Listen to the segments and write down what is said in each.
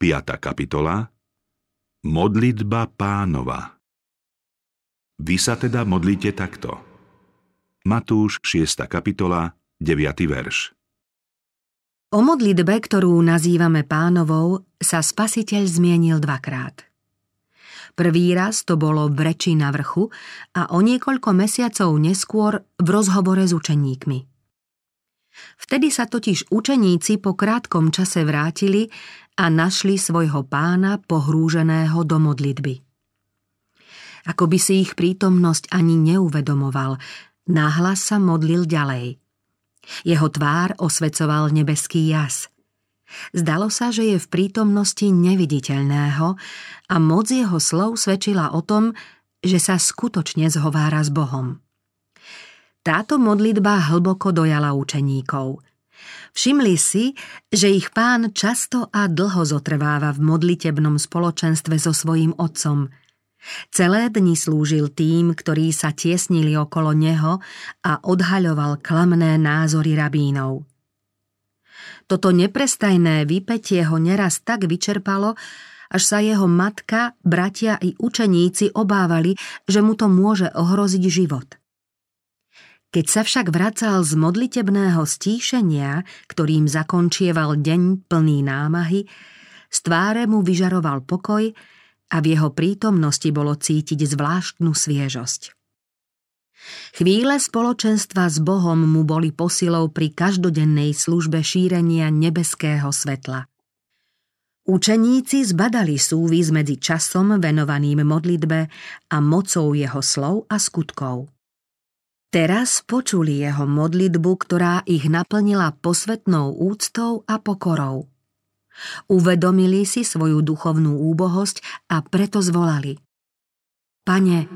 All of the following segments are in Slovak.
5. kapitola Modlitba pánova Vy sa teda modlíte takto. Matúš 6. kapitola 9. verš O modlitbe, ktorú nazývame pánovou, sa spasiteľ zmienil dvakrát. Prvý raz to bolo v reči na vrchu a o niekoľko mesiacov neskôr v rozhovore s učeníkmi. Vtedy sa totiž učeníci po krátkom čase vrátili a našli svojho pána pohrúženého do modlitby. Ako by si ich prítomnosť ani neuvedomoval, náhlas sa modlil ďalej. Jeho tvár osvecoval nebeský jas. Zdalo sa, že je v prítomnosti neviditeľného a moc jeho slov svedčila o tom, že sa skutočne zhovára s Bohom. Táto modlitba hlboko dojala učeníkov – Všimli si, že ich pán často a dlho zotrváva v modlitebnom spoločenstve so svojím otcom. Celé dni slúžil tým, ktorí sa tiesnili okolo neho a odhaľoval klamné názory rabínov. Toto neprestajné vypetie ho neraz tak vyčerpalo, až sa jeho matka, bratia i učeníci obávali, že mu to môže ohroziť život. Keď sa však vracal z modlitebného stíšenia, ktorým zakončieval deň plný námahy, z tváre mu vyžaroval pokoj a v jeho prítomnosti bolo cítiť zvláštnu sviežosť. Chvíle spoločenstva s Bohom mu boli posilou pri každodennej službe šírenia nebeského svetla. Učeníci zbadali súvis medzi časom venovaným modlitbe a mocou jeho slov a skutkov. Teraz počuli jeho modlitbu, ktorá ich naplnila posvetnou úctou a pokorou. Uvedomili si svoju duchovnú úbohosť a preto zvolali. Pane,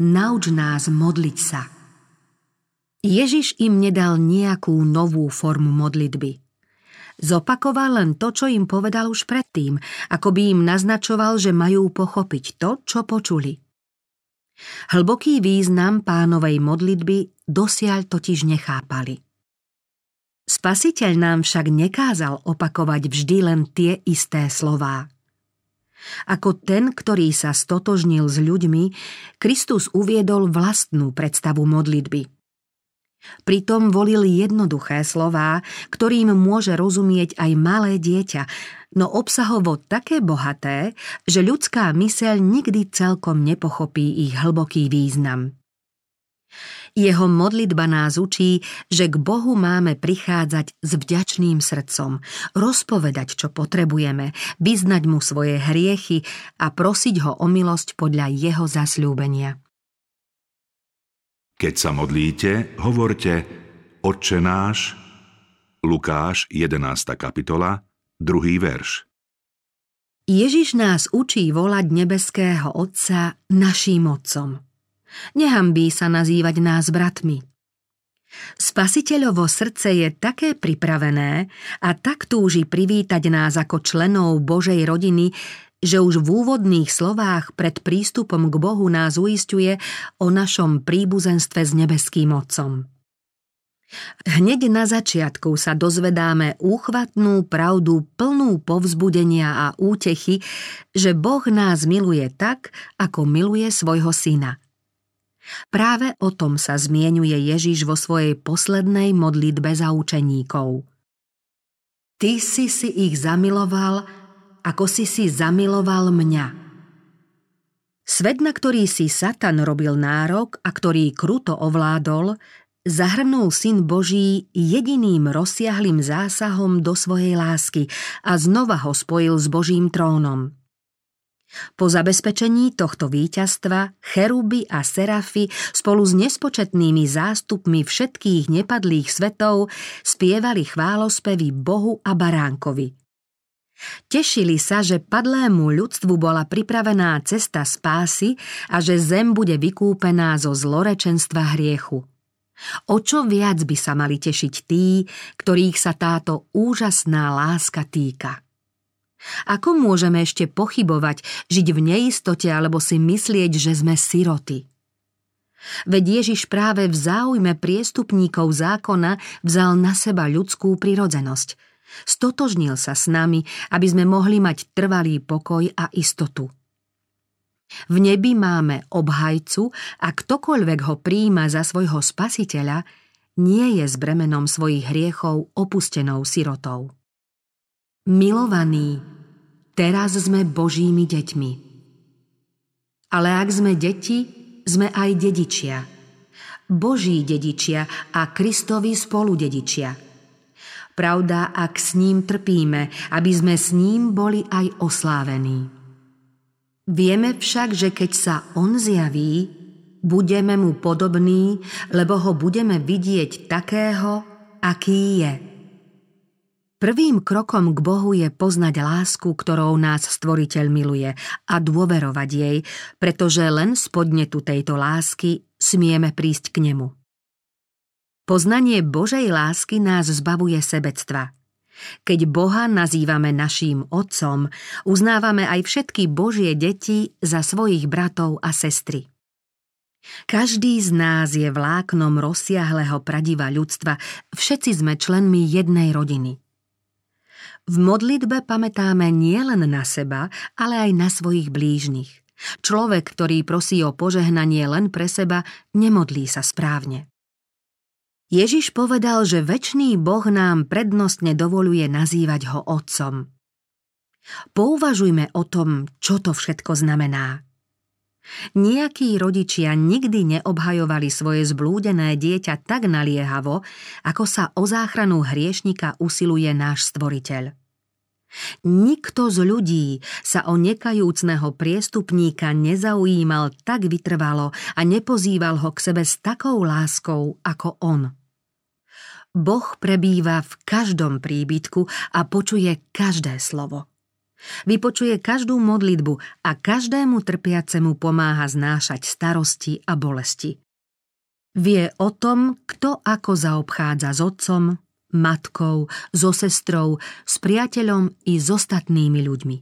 nauč nás modliť sa. Ježiš im nedal nejakú novú formu modlitby. Zopakoval len to, čo im povedal už predtým, ako by im naznačoval, že majú pochopiť to, čo počuli – Hlboký význam pánovej modlitby dosiaľ totiž nechápali. Spasiteľ nám však nekázal opakovať vždy len tie isté slová. Ako ten, ktorý sa stotožnil s ľuďmi, Kristus uviedol vlastnú predstavu modlitby – Pritom volil jednoduché slová, ktorým môže rozumieť aj malé dieťa, no obsahovo také bohaté, že ľudská myseľ nikdy celkom nepochopí ich hlboký význam. Jeho modlitba nás učí, že k Bohu máme prichádzať s vďačným srdcom, rozpovedať, čo potrebujeme, vyznať mu svoje hriechy a prosiť ho o milosť podľa jeho zasľúbenia. Keď sa modlíte, hovorte Otče náš, Lukáš 11. kapitola, 2. verš. Ježiš nás učí volať nebeského Otca naším Otcom. Nehambí sa nazývať nás bratmi. Spasiteľovo srdce je také pripravené a tak túži privítať nás ako členov Božej rodiny, že už v úvodných slovách pred prístupom k Bohu nás uistuje o našom príbuzenstve s nebeským Otcom. Hneď na začiatku sa dozvedáme úchvatnú pravdu plnú povzbudenia a útechy, že Boh nás miluje tak, ako miluje svojho syna. Práve o tom sa zmienuje Ježiš vo svojej poslednej modlitbe za učeníkov. Ty si si ich zamiloval, ako si si zamiloval mňa. Svet, na ktorý si Satan robil nárok a ktorý kruto ovládol, zahrnul Syn Boží jediným rozsiahlým zásahom do svojej lásky a znova ho spojil s Božím trónom. Po zabezpečení tohto víťazstva cheruby a serafy spolu s nespočetnými zástupmi všetkých nepadlých svetov spievali chválospevy Bohu a Baránkovi – Tešili sa, že padlému ľudstvu bola pripravená cesta spásy a že zem bude vykúpená zo zlorečenstva hriechu. O čo viac by sa mali tešiť tí, ktorých sa táto úžasná láska týka? Ako môžeme ešte pochybovať, žiť v neistote alebo si myslieť, že sme siroty? Veď Ježiš práve v záujme priestupníkov zákona vzal na seba ľudskú prirodzenosť – Stotožnil sa s nami, aby sme mohli mať trvalý pokoj a istotu. V nebi máme obhajcu a ktokoľvek ho príjma za svojho spasiteľa, nie je s bremenom svojich hriechov opustenou sirotou. Milovaní, teraz sme Božími deťmi. Ale ak sme deti, sme aj dedičia. Boží dedičia a Kristovi spoludedičia. Pravda, ak s ním trpíme, aby sme s ním boli aj oslávení. Vieme však, že keď sa on zjaví, budeme mu podobní, lebo ho budeme vidieť takého, aký je. Prvým krokom k Bohu je poznať lásku, ktorou nás Stvoriteľ miluje a dôverovať jej, pretože len z podnetu tejto lásky smieme prísť k nemu. Poznanie Božej lásky nás zbavuje sebectva – keď Boha nazývame naším Otcom, uznávame aj všetky Božie deti za svojich bratov a sestry. Každý z nás je vláknom rozsiahleho pradiva ľudstva, všetci sme členmi jednej rodiny. V modlitbe pamätáme nielen na seba, ale aj na svojich blížnych. Človek, ktorý prosí o požehnanie len pre seba, nemodlí sa správne. Ježiš povedal, že väčší Boh nám prednostne dovoluje nazývať ho Otcom. Pouvažujme o tom, čo to všetko znamená. Nijakí rodičia nikdy neobhajovali svoje zblúdené dieťa tak naliehavo, ako sa o záchranu hriešnika usiluje náš stvoriteľ. Nikto z ľudí sa o nekajúcného priestupníka nezaujímal tak vytrvalo a nepozýval ho k sebe s takou láskou ako on. Boh prebýva v každom príbytku a počuje každé slovo. Vypočuje každú modlitbu a každému trpiacemu pomáha znášať starosti a bolesti. Vie o tom, kto ako zaobchádza s otcom, matkou, so sestrou, s priateľom i s ostatnými ľuďmi.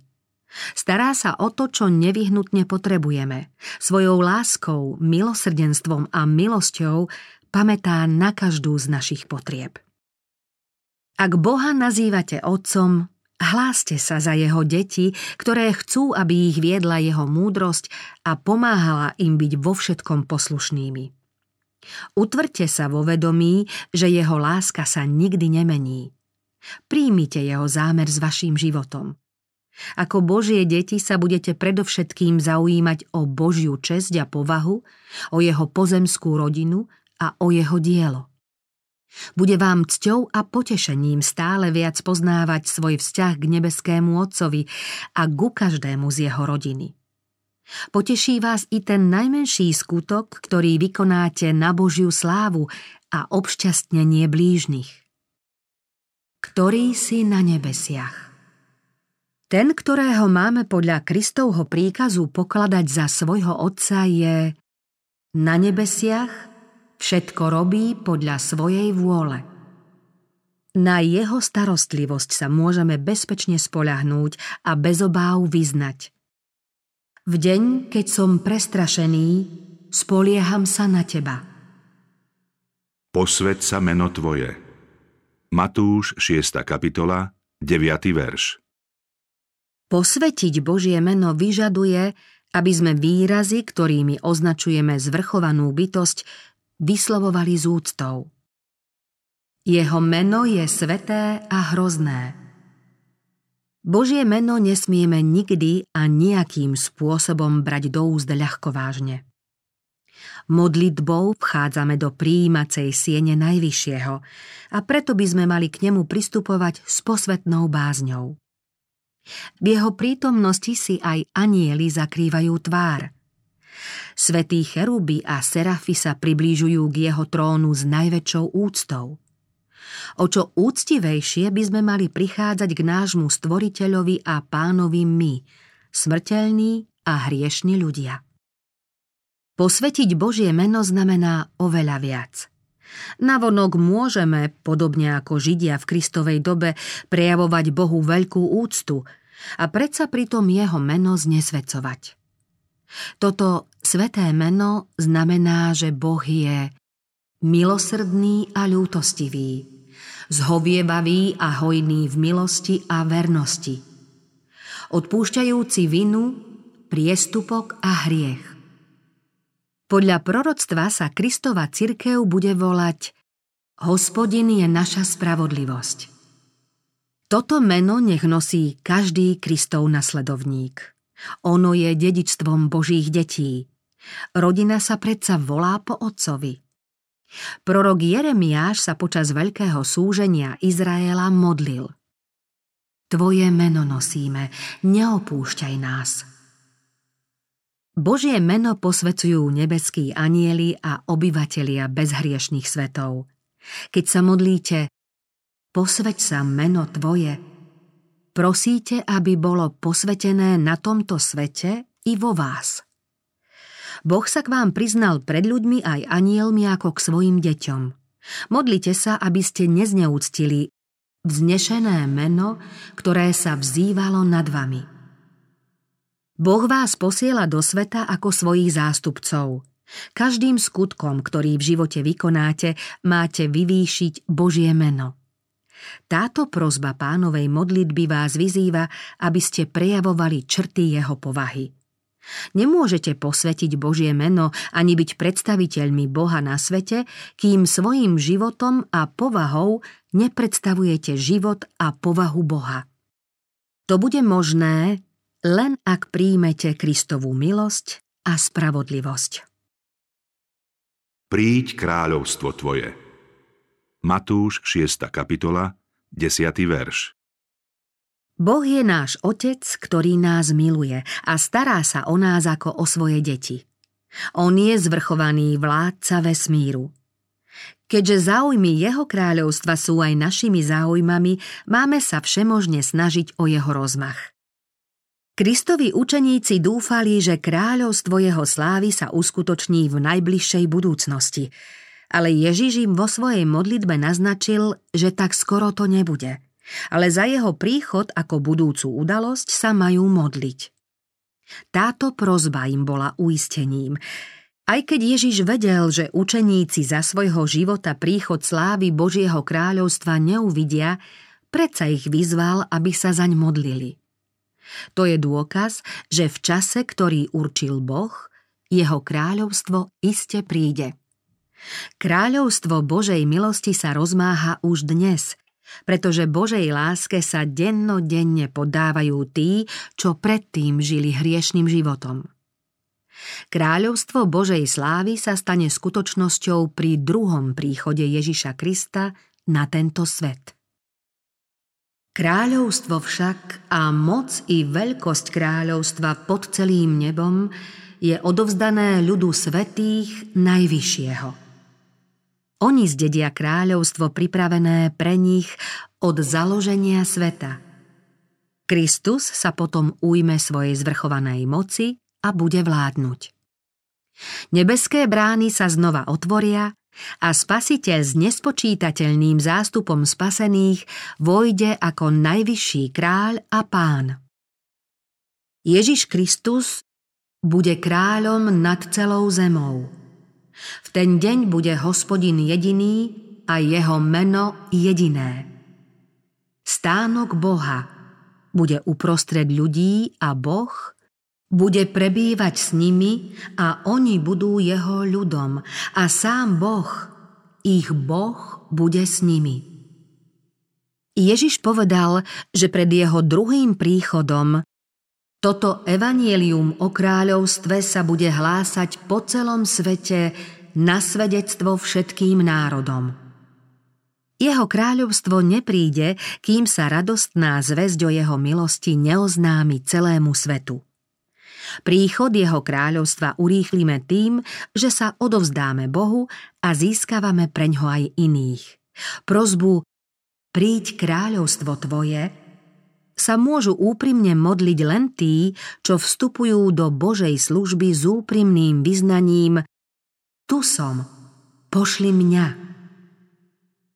Stará sa o to, čo nevyhnutne potrebujeme. Svojou láskou, milosrdenstvom a milosťou pamätá na každú z našich potrieb. Ak Boha nazývate otcom, hláste sa za jeho deti, ktoré chcú, aby ich viedla jeho múdrosť a pomáhala im byť vo všetkom poslušnými. Utvrte sa vo vedomí, že jeho láska sa nikdy nemení. Príjmite jeho zámer s vašim životom. Ako Božie deti sa budete predovšetkým zaujímať o Božiu česť a povahu, o jeho pozemskú rodinu a o jeho dielo. Bude vám cťou a potešením stále viac poznávať svoj vzťah k nebeskému Otcovi a ku každému z jeho rodiny. Poteší vás i ten najmenší skutok, ktorý vykonáte na Božiu slávu a obšťastnenie blížnych. Ktorý si na nebesiach. Ten, ktorého máme podľa Kristovho príkazu pokladať za svojho Otca, je na nebesiach Všetko robí podľa svojej vôle. Na jeho starostlivosť sa môžeme bezpečne spoľahnúť a bez obáv vyznať. V deň, keď som prestrašený, spolieham sa na teba. Posved sa meno Tvoje. Matúš 6. kapitola, 9. verš. Posvetiť Božie meno vyžaduje, aby sme výrazy, ktorými označujeme zvrchovanú bytosť, vyslovovali z úctou. Jeho meno je sveté a hrozné. Božie meno nesmieme nikdy a nejakým spôsobom brať do úzd ľahko vážne. Modlitbou vchádzame do príjímacej siene Najvyššieho a preto by sme mali k nemu pristupovať s posvetnou bázňou. V jeho prítomnosti si aj anieli zakrývajú tvár – Svetí cheruby a serafy sa priblížujú k jeho trónu s najväčšou úctou. O čo úctivejšie by sme mali prichádzať k nášmu stvoriteľovi a pánovi my, smrteľní a hriešni ľudia. Posvetiť Božie meno znamená oveľa viac. Navonok môžeme, podobne ako Židia v Kristovej dobe, prejavovať Bohu veľkú úctu a predsa pritom jeho meno znesvedcovať. Toto sveté meno znamená, že Boh je milosrdný a ľútostivý, zhovievavý a hojný v milosti a vernosti, odpúšťajúci vinu, priestupok a hriech. Podľa proroctva sa Kristova cirkev bude volať Hospodin je naša spravodlivosť. Toto meno nech nosí každý Kristov nasledovník. Ono je dedičstvom Božích detí. Rodina sa predsa volá po otcovi. Prorok Jeremiáš sa počas veľkého súženia Izraela modlil. Tvoje meno nosíme, neopúšťaj nás. Božie meno posvecujú nebeskí anieli a obyvatelia bezhriešných svetov. Keď sa modlíte posveď sa meno Tvoje. Prosíte, aby bolo posvetené na tomto svete i vo vás. Boh sa k vám priznal pred ľuďmi aj anielmi ako k svojim deťom. Modlite sa, aby ste nezneúctili vznešené meno, ktoré sa vzývalo nad vami. Boh vás posiela do sveta ako svojich zástupcov. Každým skutkom, ktorý v živote vykonáte, máte vyvýšiť Božie meno. Táto prozba pánovej modlitby vás vyzýva, aby ste prejavovali črty jeho povahy. Nemôžete posvetiť Božie meno ani byť predstaviteľmi Boha na svete, kým svojim životom a povahou nepredstavujete život a povahu Boha. To bude možné len ak príjmete Kristovú milosť a spravodlivosť. Príď kráľovstvo Tvoje. Matúš 6. kapitola, 10. verš. Boh je náš Otec, ktorý nás miluje a stará sa o nás ako o svoje deti. On je zvrchovaný vládca vesmíru. Keďže záujmy jeho kráľovstva sú aj našimi záujmami, máme sa všemožne snažiť o jeho rozmach. Kristovi učeníci dúfali, že kráľovstvo jeho slávy sa uskutoční v najbližšej budúcnosti – ale Ježiš im vo svojej modlitbe naznačil, že tak skoro to nebude. Ale za jeho príchod ako budúcu udalosť sa majú modliť. Táto prozba im bola uistením. Aj keď Ježiš vedel, že učeníci za svojho života príchod slávy Božieho kráľovstva neuvidia, predsa ich vyzval, aby sa zaň modlili. To je dôkaz, že v čase, ktorý určil Boh, jeho kráľovstvo iste príde. Kráľovstvo Božej milosti sa rozmáha už dnes, pretože Božej láske sa dennodenne podávajú tí, čo predtým žili hriešným životom. Kráľovstvo Božej slávy sa stane skutočnosťou pri druhom príchode Ježiša Krista na tento svet. Kráľovstvo však a moc i veľkosť kráľovstva pod celým nebom je odovzdané ľudu svetých Najvyššieho. Oni zdedia kráľovstvo pripravené pre nich od založenia sveta. Kristus sa potom ujme svojej zvrchovanej moci a bude vládnuť. Nebeské brány sa znova otvoria a spasiteľ s nespočítateľným zástupom spasených vojde ako najvyšší kráľ a pán. Ježiš Kristus bude kráľom nad celou zemou. V ten deň bude hospodin jediný a jeho meno jediné. Stánok Boha bude uprostred ľudí a Boh bude prebývať s nimi a oni budú jeho ľudom a sám Boh, ich Boh bude s nimi. Ježiš povedal, že pred jeho druhým príchodom toto evanielium o kráľovstve sa bude hlásať po celom svete na svedectvo všetkým národom. Jeho kráľovstvo nepríde, kým sa radostná zväzť o jeho milosti neoznámi celému svetu. Príchod jeho kráľovstva urýchlime tým, že sa odovzdáme Bohu a získavame preňho aj iných. Prozbu Príď kráľovstvo tvoje sa môžu úprimne modliť len tí, čo vstupujú do Božej služby s úprimným vyznaním Tu som, pošli mňa.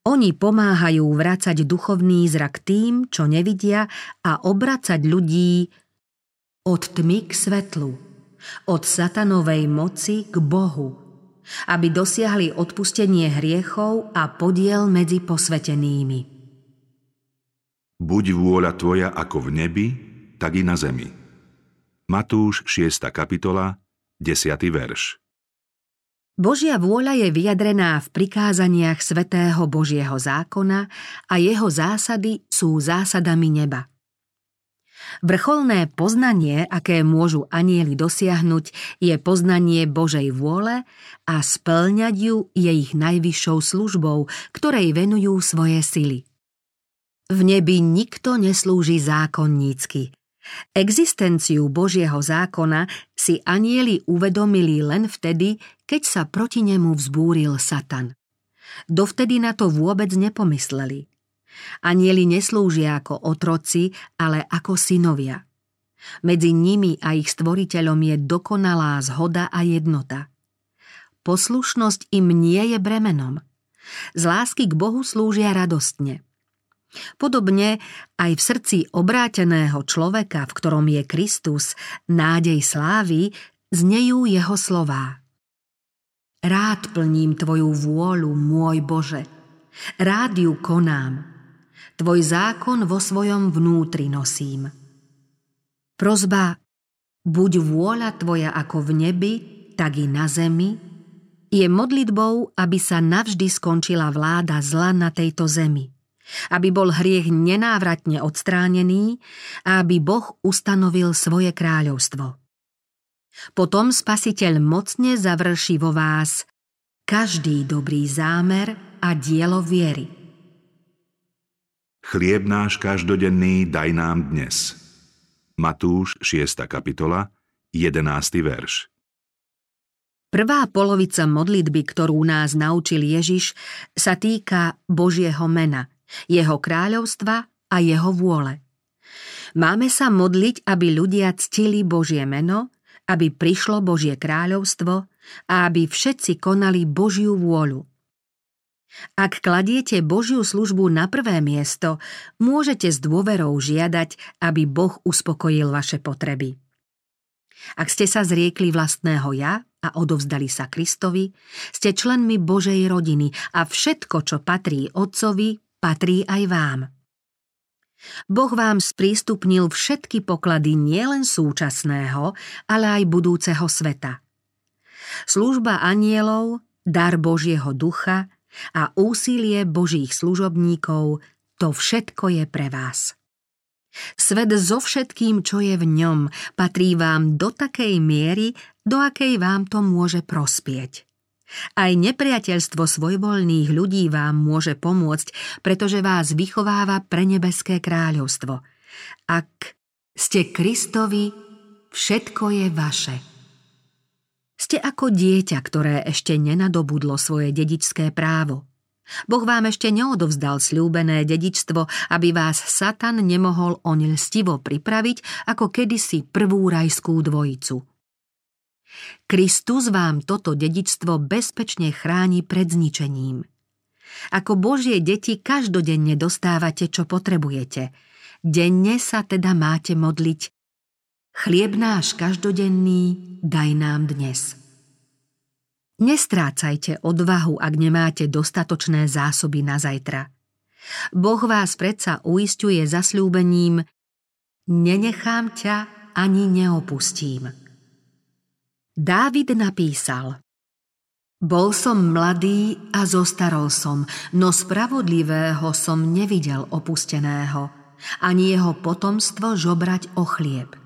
Oni pomáhajú vracať duchovný zrak tým, čo nevidia a obracať ľudí od tmy k svetlu, od satanovej moci k Bohu. aby dosiahli odpustenie hriechov a podiel medzi posvetenými. Buď vôľa tvoja ako v nebi, tak i na zemi. Matúš 6. kapitola, 10. verš. Božia vôľa je vyjadrená v prikázaniach svetého Božieho zákona a jeho zásady sú zásadami neba. Vrcholné poznanie, aké môžu anieli dosiahnuť, je poznanie Božej vôle a splňať ju je ich najvyššou službou, ktorej venujú svoje sily. V nebi nikto neslúži zákonnícky. Existenciu Božieho zákona si anieli uvedomili len vtedy, keď sa proti nemu vzbúril Satan. Dovtedy na to vôbec nepomysleli. Anieli neslúžia ako otroci, ale ako synovia. Medzi nimi a ich stvoriteľom je dokonalá zhoda a jednota. Poslušnosť im nie je bremenom. Z lásky k Bohu slúžia radostne. Podobne aj v srdci obráteného človeka, v ktorom je Kristus, nádej slávy, znejú jeho slová. Rád plním Tvoju vôľu, môj Bože. Rád ju konám. Tvoj zákon vo svojom vnútri nosím. Prozba, buď vôľa tvoja ako v nebi, tak i na zemi, je modlitbou, aby sa navždy skončila vláda zla na tejto zemi. Aby bol hriech nenávratne odstránený a aby Boh ustanovil svoje kráľovstvo. Potom spasiteľ mocne završí vo vás každý dobrý zámer a dielo viery. Chlieb náš každodenný daj nám dnes. Matúš 6. kapitola, 11. verš. Prvá polovica modlitby, ktorú nás naučil Ježiš, sa týka Božieho mena, jeho kráľovstva a jeho vôle. Máme sa modliť, aby ľudia ctili Božie meno, aby prišlo Božie kráľovstvo a aby všetci konali Božiu vôľu. Ak kladiete Božiu službu na prvé miesto, môžete s dôverou žiadať, aby Boh uspokojil vaše potreby. Ak ste sa zriekli vlastného ja a odovzdali sa Kristovi, ste členmi Božej rodiny a všetko, čo patrí Otcovi, patrí aj vám. Boh vám sprístupnil všetky poklady nielen súčasného, ale aj budúceho sveta. Služba anielov, dar Božieho ducha, a úsilie Božích služobníkov, to všetko je pre vás. Svet so všetkým, čo je v ňom, patrí vám do takej miery, do akej vám to môže prospieť. Aj nepriateľstvo svojvoľných ľudí vám môže pomôcť, pretože vás vychováva pre nebeské kráľovstvo. Ak ste Kristovi, všetko je vaše. Ste ako dieťa, ktoré ešte nenadobudlo svoje dedičské právo. Boh vám ešte neodovzdal slúbené dedičstvo, aby vás Satan nemohol oň lstivo pripraviť ako kedysi prvú rajskú dvojicu. Kristus vám toto dedičstvo bezpečne chráni pred zničením. Ako Božie deti každodenne dostávate, čo potrebujete. Denne sa teda máte modliť Chlieb náš každodenný daj nám dnes. Nestrácajte odvahu, ak nemáte dostatočné zásoby na zajtra. Boh vás predsa uistuje zasľúbením Nenechám ťa ani neopustím. Dávid napísal Bol som mladý a zostarol som, no spravodlivého som nevidel opusteného, ani jeho potomstvo žobrať o chlieb.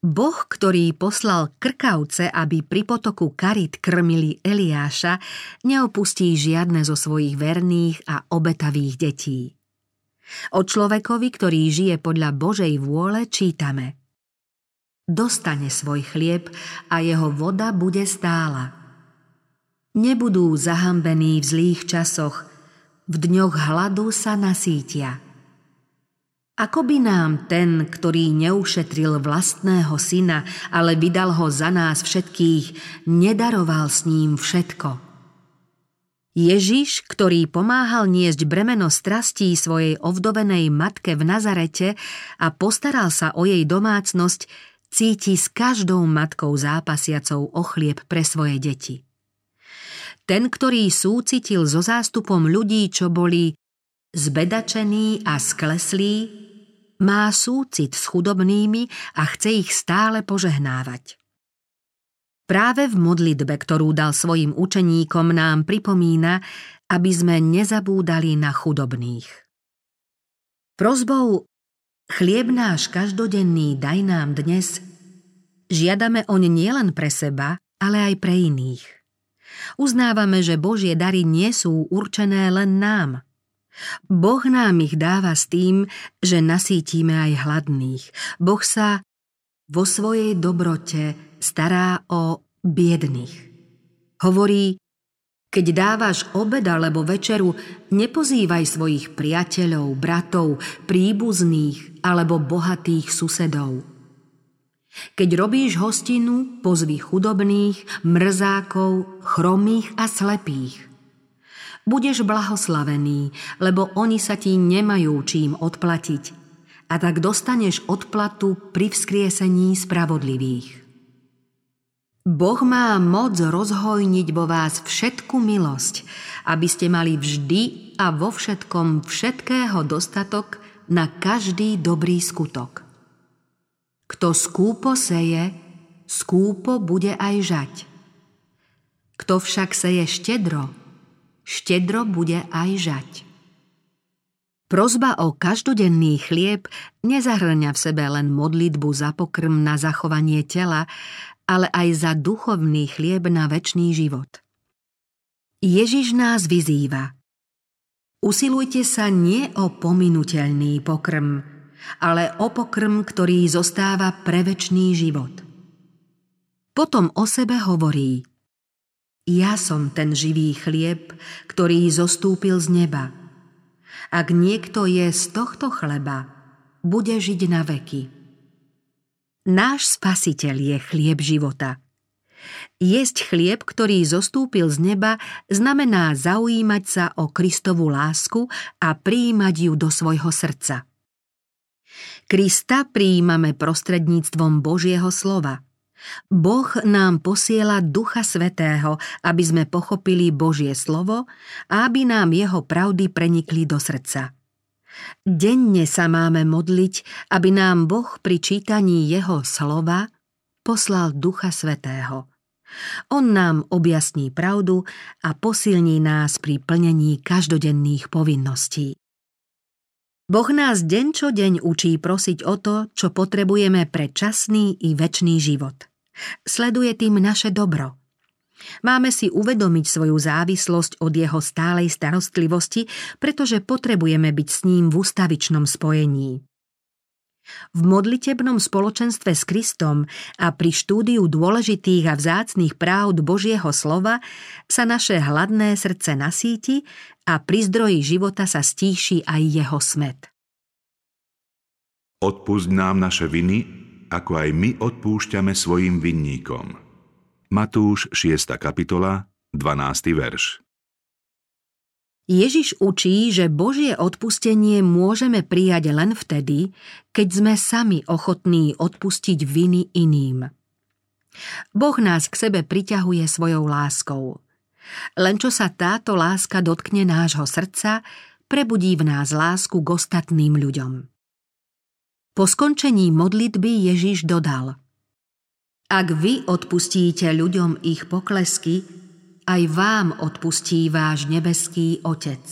Boh, ktorý poslal krkavce, aby pri potoku Karit krmili Eliáša, neopustí žiadne zo svojich verných a obetavých detí. O človekovi, ktorý žije podľa Božej vôle, čítame Dostane svoj chlieb a jeho voda bude stála. Nebudú zahambení v zlých časoch, v dňoch hladu sa nasítia. Ako by nám ten, ktorý neušetril vlastného syna, ale vydal ho za nás všetkých, nedaroval s ním všetko? Ježiš, ktorý pomáhal niesť bremeno strastí svojej ovdovenej matke v Nazarete a postaral sa o jej domácnosť, cíti s každou matkou zápasiacou o chlieb pre svoje deti. ten, ktorý súcitil so zástupom ľudí, čo boli zbedačení a skleslí, má súcit s chudobnými a chce ich stále požehnávať. Práve v modlitbe, ktorú dal svojim učeníkom, nám pripomína, aby sme nezabúdali na chudobných. Prozbou chlieb náš každodenný daj nám dnes žiadame oň nielen pre seba, ale aj pre iných. Uznávame, že Božie dary nie sú určené len nám. Boh nám ich dáva s tým, že nasítime aj hladných. Boh sa vo svojej dobrote stará o biedných. Hovorí, keď dávaš obed alebo večeru, nepozývaj svojich priateľov, bratov, príbuzných alebo bohatých susedov. Keď robíš hostinu, pozvi chudobných, mrzákov, chromých a slepých. Budeš blahoslavený, lebo oni sa ti nemajú čím odplatiť a tak dostaneš odplatu pri vzkriesení spravodlivých. Boh má moc rozhojniť vo vás všetku milosť, aby ste mali vždy a vo všetkom všetkého dostatok na každý dobrý skutok. Kto skúpo seje, skúpo bude aj žať. Kto však seje štedro, štedro bude aj žať. Prozba o každodenný chlieb nezahrňa v sebe len modlitbu za pokrm na zachovanie tela, ale aj za duchovný chlieb na väčší život. Ježiš nás vyzýva. Usilujte sa nie o pominuteľný pokrm, ale o pokrm, ktorý zostáva pre väčší život. Potom o sebe hovorí Ja som ten živý chlieb, ktorý zostúpil z neba. Ak niekto je z tohto chleba, bude žiť na veky. Náš spasiteľ je chlieb života. Jesť chlieb, ktorý zostúpil z neba, znamená zaujímať sa o Kristovu lásku a prijímať ju do svojho srdca. Krista prijímame prostredníctvom Božieho slova. Boh nám posiela Ducha Svetého, aby sme pochopili Božie slovo a aby nám jeho pravdy prenikli do srdca. Denne sa máme modliť, aby nám Boh pri čítaní Jeho slova poslal Ducha Svetého. On nám objasní pravdu a posilní nás pri plnení každodenných povinností. Boh nás deň čo deň učí prosiť o to, čo potrebujeme pre časný i väčší život. Sleduje tým naše dobro – Máme si uvedomiť svoju závislosť od jeho stálej starostlivosti, pretože potrebujeme byť s ním v ústavičnom spojení. V modlitebnom spoločenstve s Kristom a pri štúdiu dôležitých a vzácných práv Božieho slova sa naše hladné srdce nasíti a pri zdroji života sa stíši aj jeho smet. Odpusť nám naše viny, ako aj my odpúšťame svojim vinníkom. Matúš 6. kapitola, 12. verš. Ježiš učí, že Božie odpustenie môžeme prijať len vtedy, keď sme sami ochotní odpustiť viny iným. Boh nás k sebe priťahuje svojou láskou. Len čo sa táto láska dotkne nášho srdca, prebudí v nás lásku k ostatným ľuďom. Po skončení modlitby Ježiš dodal – ak vy odpustíte ľuďom ich poklesky, aj vám odpustí váš nebeský Otec.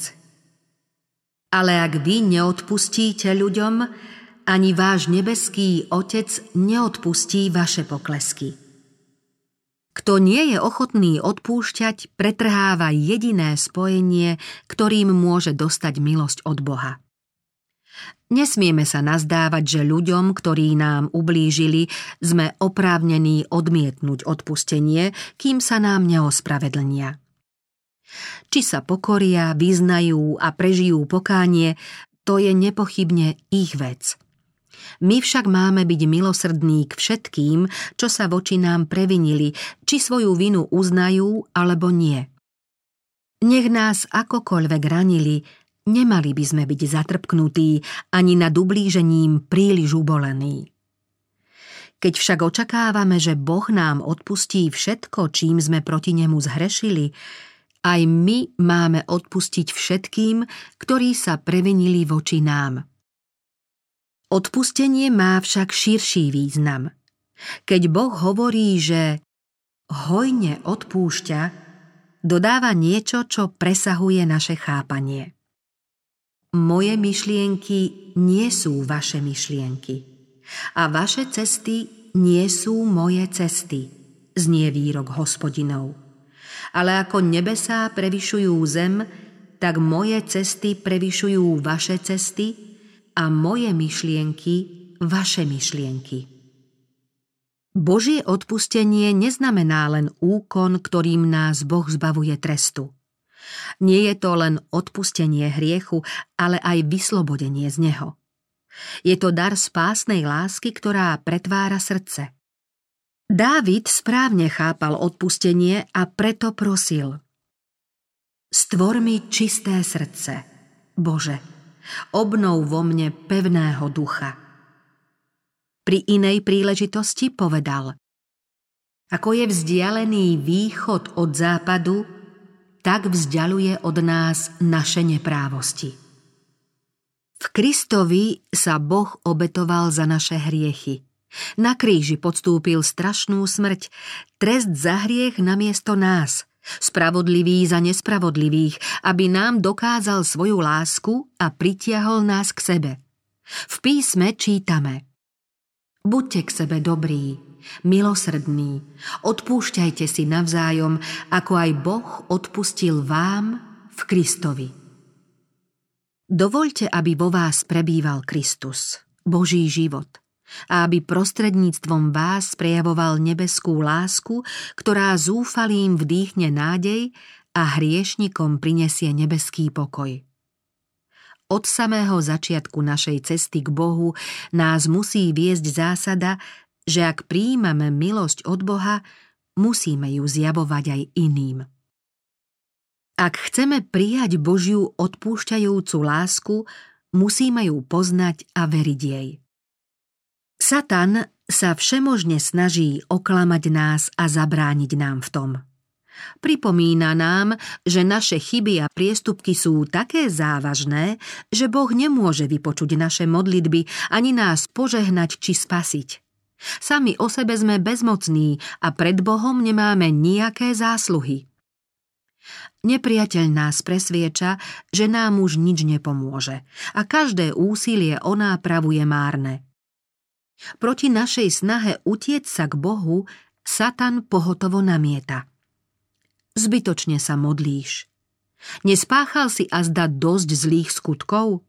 Ale ak vy neodpustíte ľuďom, ani váš nebeský Otec neodpustí vaše poklesky. Kto nie je ochotný odpúšťať, pretrháva jediné spojenie, ktorým môže dostať milosť od Boha. Nesmieme sa nazdávať, že ľuďom, ktorí nám ublížili, sme oprávnení odmietnúť odpustenie, kým sa nám neospravedlnia. Či sa pokoria, vyznajú a prežijú pokánie, to je nepochybne ich vec. My však máme byť milosrdní k všetkým, čo sa voči nám previnili, či svoju vinu uznajú alebo nie. Nech nás akokoľvek ranili, Nemali by sme byť zatrpknutí ani nad ublížením príliš ubolení. Keď však očakávame, že Boh nám odpustí všetko, čím sme proti nemu zhrešili, aj my máme odpustiť všetkým, ktorí sa previnili voči nám. Odpustenie má však širší význam. Keď Boh hovorí, že hojne odpúšťa, dodáva niečo, čo presahuje naše chápanie. Moje myšlienky nie sú vaše myšlienky a vaše cesty nie sú moje cesty, znie výrok hospodinov. Ale ako nebesá prevyšujú zem, tak moje cesty prevyšujú vaše cesty a moje myšlienky vaše myšlienky. Božie odpustenie neznamená len úkon, ktorým nás Boh zbavuje trestu. Nie je to len odpustenie hriechu, ale aj vyslobodenie z neho. Je to dar spásnej lásky, ktorá pretvára srdce. Dávid správne chápal odpustenie a preto prosil. Stvor mi čisté srdce, Bože, obnov vo mne pevného ducha. Pri inej príležitosti povedal Ako je vzdialený východ od západu, tak vzdialuje od nás naše neprávosti. V Kristovi sa Boh obetoval za naše hriechy. Na kríži podstúpil strašnú smrť, trest za hriech namiesto nás – spravodlivý za nespravodlivých, aby nám dokázal svoju lásku a pritiahol nás k sebe. V písme čítame Buďte k sebe dobrí, milosrdní, odpúšťajte si navzájom, ako aj Boh odpustil vám v Kristovi. Dovoľte, aby vo vás prebýval Kristus, Boží život – a aby prostredníctvom vás prejavoval nebeskú lásku, ktorá zúfalým vdýchne nádej a hriešnikom prinesie nebeský pokoj. Od samého začiatku našej cesty k Bohu nás musí viesť zásada, že ak príjmame milosť od Boha, musíme ju zjavovať aj iným. Ak chceme prijať Božiu odpúšťajúcu lásku, musíme ju poznať a veriť jej. Satan sa všemožne snaží oklamať nás a zabrániť nám v tom. Pripomína nám, že naše chyby a priestupky sú také závažné, že Boh nemôže vypočuť naše modlitby ani nás požehnať či spasiť. Sami o sebe sme bezmocní a pred Bohom nemáme nejaké zásluhy. Nepriateľ nás presvieča, že nám už nič nepomôže a každé úsilie o nápravu je márne. Proti našej snahe utiec sa k Bohu Satan pohotovo namieta. Zbytočne sa modlíš. Nespáchal si azda dosť zlých skutkov?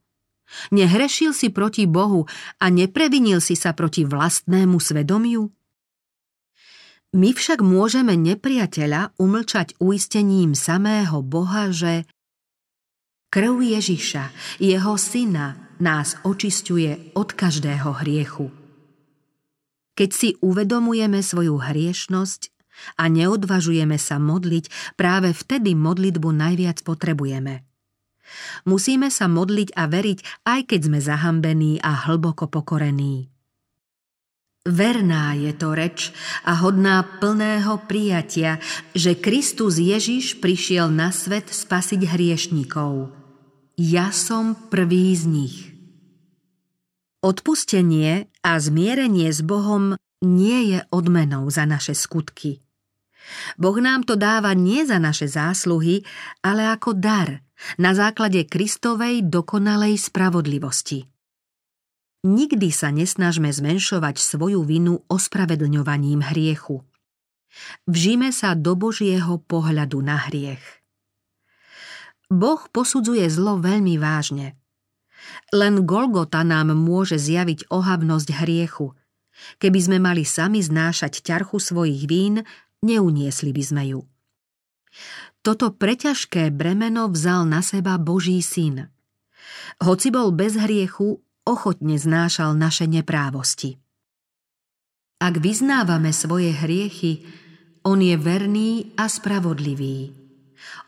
Nehrešil si proti Bohu a neprevinil si sa proti vlastnému svedomiu? My však môžeme nepriateľa umlčať uistením samého Boha, že krv Ježiša, jeho syna, nás očisťuje od každého hriechu. Keď si uvedomujeme svoju hriešnosť a neodvažujeme sa modliť, práve vtedy modlitbu najviac potrebujeme. Musíme sa modliť a veriť, aj keď sme zahambení a hlboko pokorení. Verná je to reč a hodná plného prijatia, že Kristus Ježiš prišiel na svet spasiť hriešnikov. Ja som prvý z nich. Odpustenie a zmierenie s Bohom nie je odmenou za naše skutky. Boh nám to dáva nie za naše zásluhy, ale ako dar na základe Kristovej dokonalej spravodlivosti. Nikdy sa nesnažme zmenšovať svoju vinu ospravedlňovaním hriechu. Vžime sa do Božieho pohľadu na hriech. Boh posudzuje zlo veľmi vážne – len Golgota nám môže zjaviť ohavnosť hriechu. Keby sme mali sami znášať ťarchu svojich vín, neuniesli by sme ju. Toto preťažké bremeno vzal na seba Boží syn. Hoci bol bez hriechu, ochotne znášal naše neprávosti. Ak vyznávame svoje hriechy, on je verný a spravodlivý.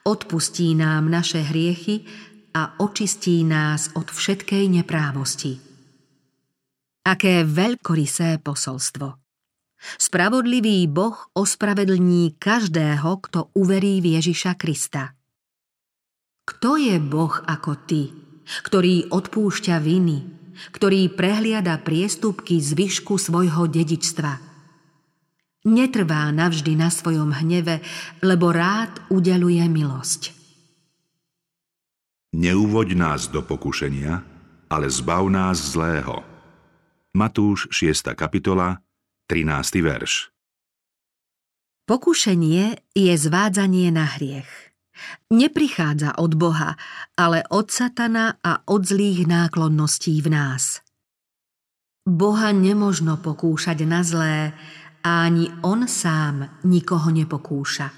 Odpustí nám naše hriechy a očistí nás od všetkej neprávosti. Aké veľkorysé posolstvo. Spravodlivý Boh ospravedlní každého, kto uverí v Ježiša Krista. Kto je Boh ako ty, ktorý odpúšťa viny, ktorý prehliada priestupky zvyšku svojho dedičstva? Netrvá navždy na svojom hneve, lebo rád udeluje milosť. Neuvoď nás do pokušenia, ale zbav nás zlého. Matúš 6. kapitola, 13. verš. Pokušenie je zvádzanie na hriech. Neprichádza od Boha, ale od satana a od zlých náklonností v nás. Boha nemožno pokúšať na zlé a ani on sám nikoho nepokúša.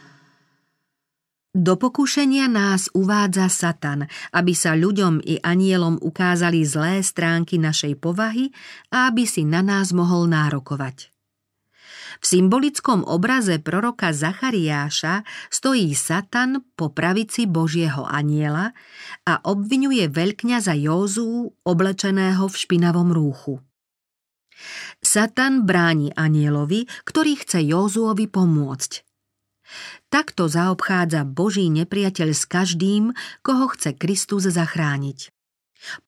Do pokúšenia nás uvádza Satan, aby sa ľuďom i anielom ukázali zlé stránky našej povahy a aby si na nás mohol nárokovať. V symbolickom obraze proroka Zachariáša stojí Satan po pravici Božieho aniela a obvinuje veľkňaza Józú oblečeného v špinavom rúchu. Satan bráni anielovi, ktorý chce Józuovi pomôcť – Takto zaobchádza Boží nepriateľ s každým, koho chce Kristus zachrániť.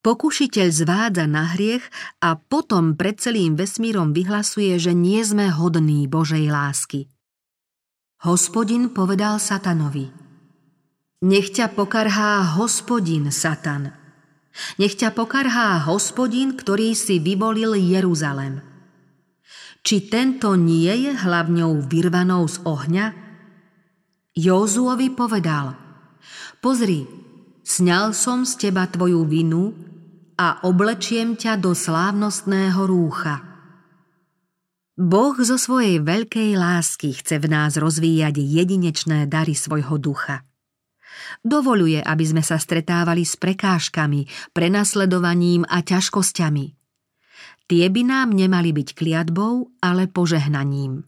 Pokušiteľ zvádza na hriech a potom pred celým vesmírom vyhlasuje, že nie sme hodní Božej lásky. Hospodin povedal Satanovi Nech ťa pokarhá hospodin, Satan. Nech ťa pokarhá hospodin, ktorý si vyvolil Jeruzalem. Či tento nie je hlavňou vyrvanou z ohňa, Józuovi povedal Pozri, sňal som z teba tvoju vinu a oblečiem ťa do slávnostného rúcha. Boh zo svojej veľkej lásky chce v nás rozvíjať jedinečné dary svojho ducha. Dovoluje, aby sme sa stretávali s prekážkami, prenasledovaním a ťažkosťami. Tie by nám nemali byť kliatbou, ale požehnaním.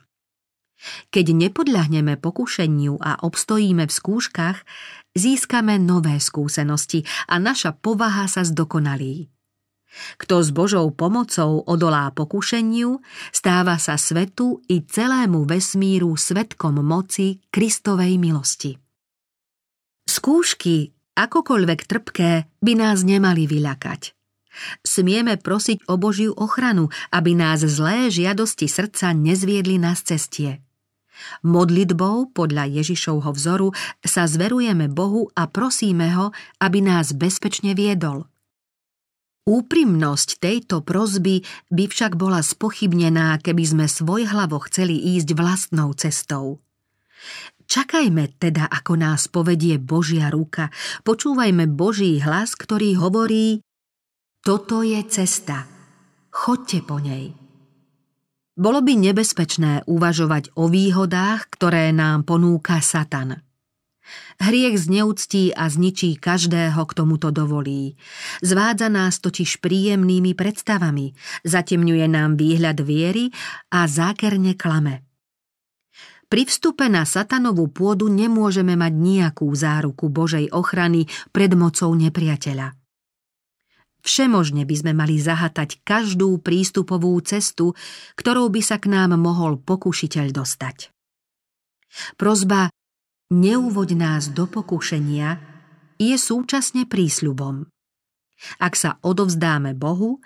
Keď nepodľahneme pokušeniu a obstojíme v skúškach, získame nové skúsenosti a naša povaha sa zdokonalí. Kto s Božou pomocou odolá pokušeniu, stáva sa svetu i celému vesmíru svetkom moci Kristovej milosti. Skúšky, akokoľvek trpké, by nás nemali vyľakať. Smieme prosiť o Božiu ochranu, aby nás zlé žiadosti srdca nezviedli na cestie. Modlitbou podľa Ježišovho vzoru sa zverujeme Bohu a prosíme ho, aby nás bezpečne viedol. Úprimnosť tejto prozby by však bola spochybnená, keby sme svojhlavo chceli ísť vlastnou cestou. Čakajme teda, ako nás povedie Božia ruka, počúvajme Boží hlas, ktorý hovorí Toto je cesta, chodte po nej. Bolo by nebezpečné uvažovať o výhodách, ktoré nám ponúka Satan. Hriech zneúctí a zničí každého, k tomuto dovolí. Zvádza nás totiž príjemnými predstavami, zatemňuje nám výhľad viery a zákerne klame. Pri vstupe na satanovú pôdu nemôžeme mať nejakú záruku Božej ochrany pred mocou nepriateľa. Všemožne by sme mali zahatať každú prístupovú cestu, ktorou by sa k nám mohol pokušiteľ dostať. Prozba Neuvoď nás do pokušenia je súčasne prísľubom. Ak sa odovzdáme Bohu,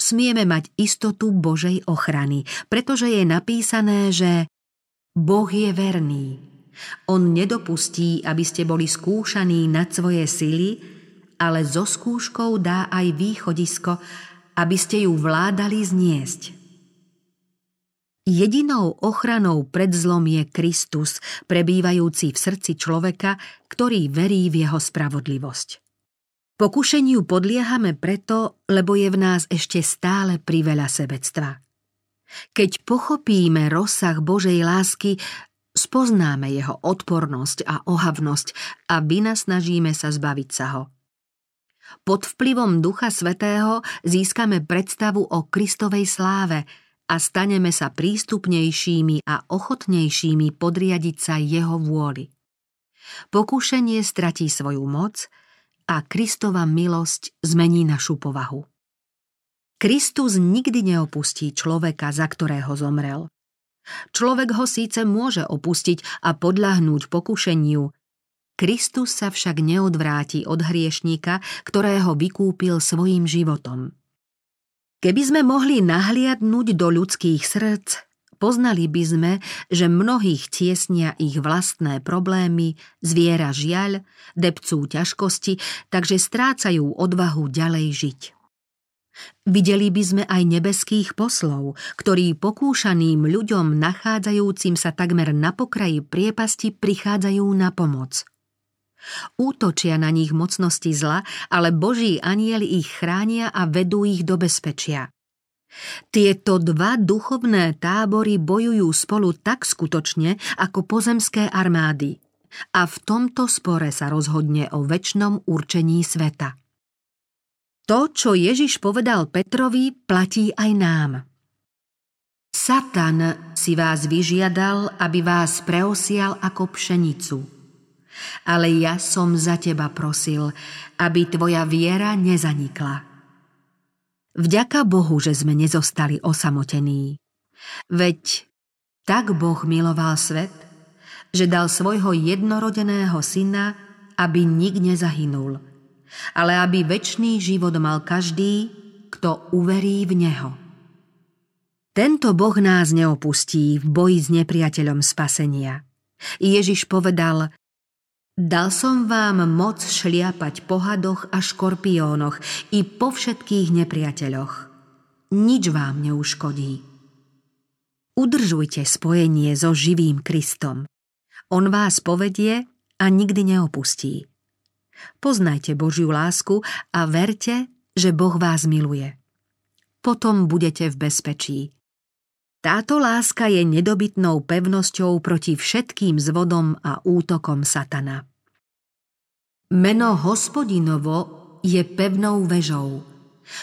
smieme mať istotu Božej ochrany, pretože je napísané, že Boh je verný. On nedopustí, aby ste boli skúšaní nad svoje sily, ale so skúškou dá aj východisko, aby ste ju vládali zniesť. Jedinou ochranou pred zlom je Kristus, prebývajúci v srdci človeka, ktorý verí v jeho spravodlivosť. Pokušeniu podliehame preto, lebo je v nás ešte stále priveľa sebectva. Keď pochopíme rozsah Božej lásky, spoznáme jeho odpornosť a ohavnosť a vynasnažíme sa zbaviť sa ho. Pod vplyvom Ducha Svetého získame predstavu o Kristovej sláve a staneme sa prístupnejšími a ochotnejšími podriadiť sa Jeho vôli. Pokúšenie stratí svoju moc a Kristova milosť zmení našu povahu. Kristus nikdy neopustí človeka, za ktorého zomrel. Človek ho síce môže opustiť a podľahnúť pokušeniu, Kristus sa však neodvráti od hriešníka, ktorého vykúpil svojim životom. Keby sme mohli nahliadnúť do ľudských srdc, poznali by sme, že mnohých tiesnia ich vlastné problémy, zviera žiaľ, depcú ťažkosti, takže strácajú odvahu ďalej žiť. Videli by sme aj nebeských poslov, ktorí pokúšaným ľuďom nachádzajúcim sa takmer na pokraji priepasti prichádzajú na pomoc – Útočia na nich mocnosti zla, ale Boží anieli ich chránia a vedú ich do bezpečia. Tieto dva duchovné tábory bojujú spolu tak skutočne ako pozemské armády. A v tomto spore sa rozhodne o väčšnom určení sveta. To, čo Ježiš povedal Petrovi, platí aj nám. Satan si vás vyžiadal, aby vás preosial ako pšenicu – ale ja som za teba prosil, aby tvoja viera nezanikla. Vďaka Bohu, že sme nezostali osamotení. Veď tak Boh miloval svet, že dal svojho jednorodeného syna, aby nik nezahynul, ale aby väčší život mal každý, kto uverí v Neho. Tento Boh nás neopustí v boji s nepriateľom spasenia. Ježiš povedal, Dal som vám moc šliapať po hadoch a škorpiónoch i po všetkých nepriateľoch. Nič vám neuškodí. Udržujte spojenie so živým Kristom. On vás povedie a nikdy neopustí. Poznajte Božiu lásku a verte, že Boh vás miluje. Potom budete v bezpečí. Táto láska je nedobytnou pevnosťou proti všetkým zvodom a útokom satana. Meno hospodinovo je pevnou vežou.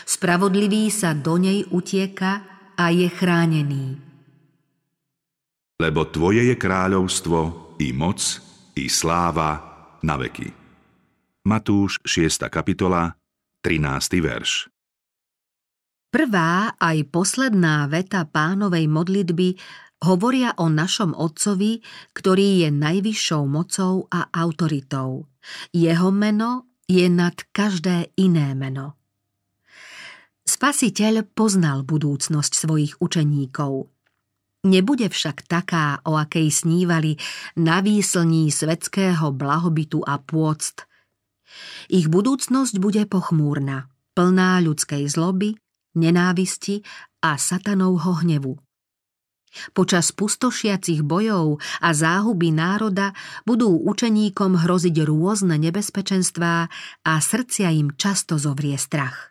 Spravodlivý sa do nej utieka a je chránený. Lebo tvoje je kráľovstvo, i moc, i sláva na veky. Matúš 6. kapitola, 13. verš. Prvá aj posledná veta pánovej modlitby hovoria o našom Otcovi, ktorý je najvyššou mocou a autoritou. Jeho meno je nad každé iné meno. Spasiteľ poznal budúcnosť svojich učeníkov. Nebude však taká, o akej snívali na výslní svetského blahobytu a pôct. Ich budúcnosť bude pochmúrna, plná ľudskej zloby, nenávisti a satanovho hnevu. Počas pustošiacich bojov a záhuby národa budú učeníkom hroziť rôzne nebezpečenstvá a srdcia im často zovrie strach.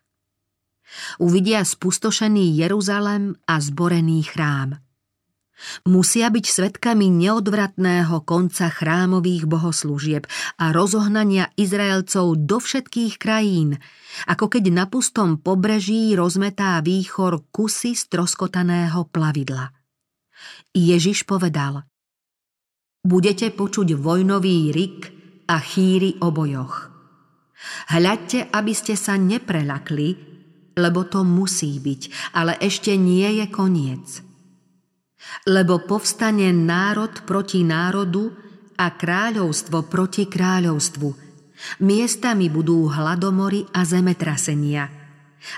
Uvidia spustošený Jeruzalem a zborený chrám – Musia byť svetkami neodvratného konca chrámových bohoslúžieb a rozohnania Izraelcov do všetkých krajín, ako keď na pustom pobreží rozmetá výchor kusy stroskotaného plavidla. Ježiš povedal Budete počuť vojnový rik a chýry o bojoch. Hľadte, aby ste sa neprelakli, lebo to musí byť, ale ešte nie je koniec lebo povstane národ proti národu a kráľovstvo proti kráľovstvu. Miestami budú hladomory a zemetrasenia.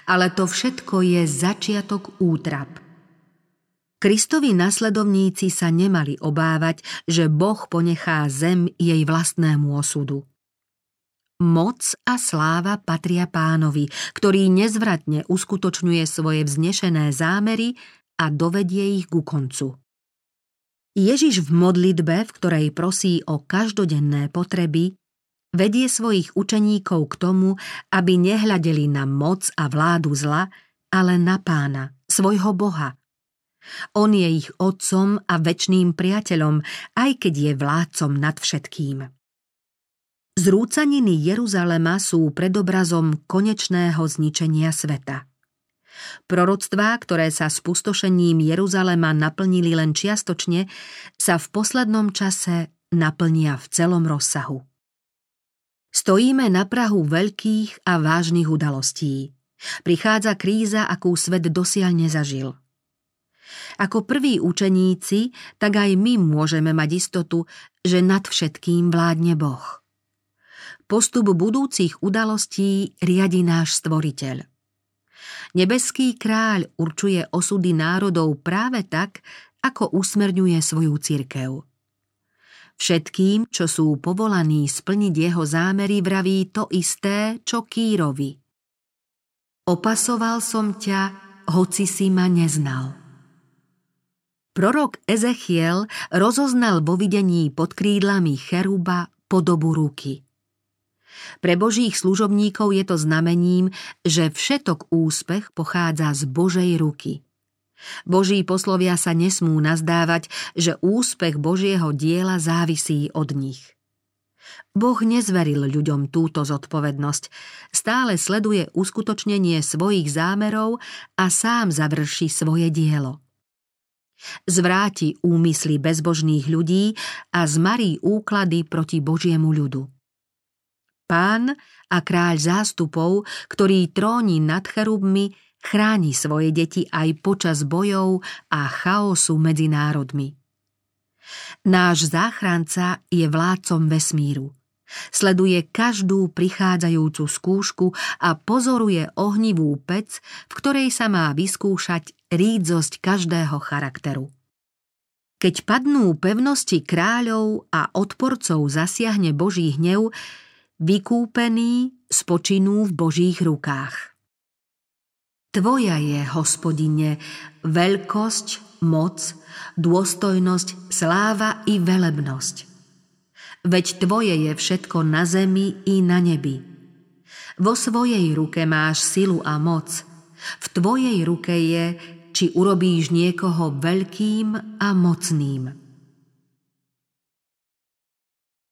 Ale to všetko je začiatok útrap. Kristovi nasledovníci sa nemali obávať, že Boh ponechá zem jej vlastnému osudu. Moc a sláva patria pánovi, ktorý nezvratne uskutočňuje svoje vznešené zámery a dovedie ich ku koncu. Ježiš v modlitbe, v ktorej prosí o každodenné potreby, vedie svojich učeníkov k tomu, aby nehľadeli na moc a vládu zla, ale na pána, svojho Boha. On je ich otcom a väčným priateľom, aj keď je vládcom nad všetkým. Zrúcaniny Jeruzalema sú predobrazom konečného zničenia sveta. Proroctvá, ktoré sa spustošením Jeruzalema naplnili len čiastočne, sa v poslednom čase naplnia v celom rozsahu. Stojíme na Prahu veľkých a vážnych udalostí. Prichádza kríza, akú svet dosiaľ nezažil. Ako prví učeníci, tak aj my môžeme mať istotu, že nad všetkým vládne Boh. Postup budúcich udalostí riadi náš stvoriteľ. Nebeský kráľ určuje osudy národov práve tak, ako usmerňuje svoju cirkev. Všetkým, čo sú povolaní splniť jeho zámery, vraví to isté, čo Kýrovi. Opasoval som ťa, hoci si ma neznal. Prorok Ezechiel rozoznal vo videní pod krídlami cheruba podobu ruky. Pre božích služobníkov je to znamením, že všetok úspech pochádza z Božej ruky. Boží poslovia sa nesmú nazdávať, že úspech Božieho diela závisí od nich. Boh nezveril ľuďom túto zodpovednosť, stále sleduje uskutočnenie svojich zámerov a sám završí svoje dielo zvráti úmysly bezbožných ľudí a zmarí úklady proti Božiemu ľudu. Pán a kráľ zástupov, ktorý tróni nad cherubmi, chráni svoje deti aj počas bojov a chaosu medzi národmi. Náš záchranca je vládcom vesmíru. Sleduje každú prichádzajúcu skúšku a pozoruje ohnivú pec, v ktorej sa má vyskúšať rídzosť každého charakteru. Keď padnú pevnosti kráľov a odporcov zasiahne Boží hnev, vykúpení spočinú v Božích rukách. Tvoja je, hospodine, veľkosť, moc, dôstojnosť, sláva i velebnosť. Veď tvoje je všetko na zemi i na nebi. Vo svojej ruke máš silu a moc. V tvojej ruke je či urobíš niekoho veľkým a mocným.